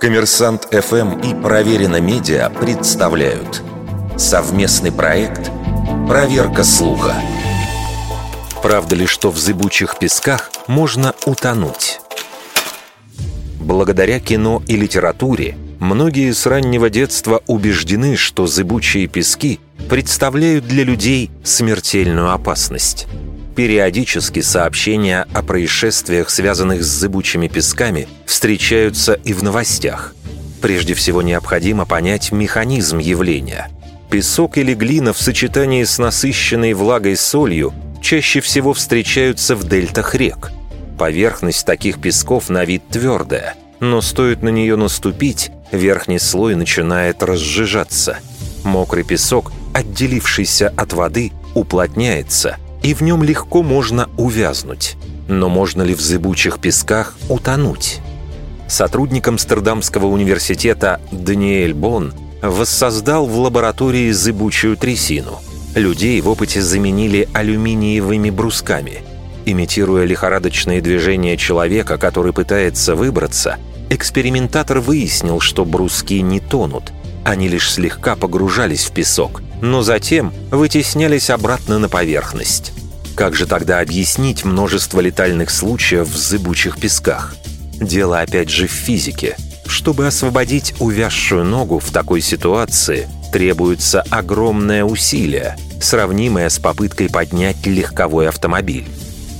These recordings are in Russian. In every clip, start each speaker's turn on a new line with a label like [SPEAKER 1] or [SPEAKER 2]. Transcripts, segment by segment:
[SPEAKER 1] Коммерсант ФМ и Проверено Медиа представляют совместный проект «Проверка слуха». Правда ли, что в зыбучих песках можно утонуть? Благодаря кино и литературе многие с раннего детства убеждены, что зыбучие пески представляют для людей смертельную опасность. Периодически сообщения о происшествиях, связанных с зыбучими песками, встречаются и в новостях. Прежде всего необходимо понять механизм явления. Песок или глина в сочетании с насыщенной влагой солью чаще всего встречаются в дельтах рек. Поверхность таких песков на вид твердая, но стоит на нее наступить, верхний слой начинает разжижаться. Мокрый песок, отделившийся от воды, уплотняется – и в нем легко можно увязнуть. Но можно ли в зыбучих песках утонуть? Сотрудник Амстердамского университета Даниэль Бон воссоздал в лаборатории зыбучую трясину. Людей в опыте заменили алюминиевыми брусками. Имитируя лихорадочные движения человека, который пытается выбраться, экспериментатор выяснил, что бруски не тонут, они лишь слегка погружались в песок, но затем вытеснялись обратно на поверхность. Как же тогда объяснить множество летальных случаев в зыбучих песках? Дело опять же в физике. Чтобы освободить увязшую ногу в такой ситуации, требуется огромное усилие, сравнимое с попыткой поднять легковой автомобиль.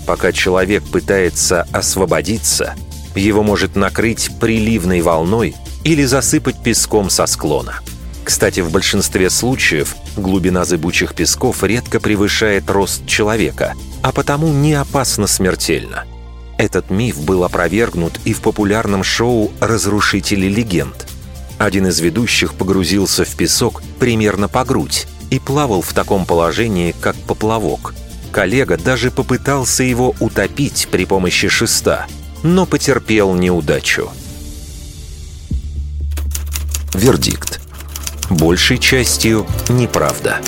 [SPEAKER 1] Пока человек пытается освободиться, его может накрыть приливной волной или засыпать песком со склона. Кстати, в большинстве случаев глубина зыбучих песков редко превышает рост человека, а потому не опасно смертельно. Этот миф был опровергнут и в популярном шоу «Разрушители легенд». Один из ведущих погрузился в песок примерно по грудь и плавал в таком положении, как поплавок. Коллега даже попытался его утопить при помощи шеста, но потерпел неудачу. Вердикт большей частью неправда.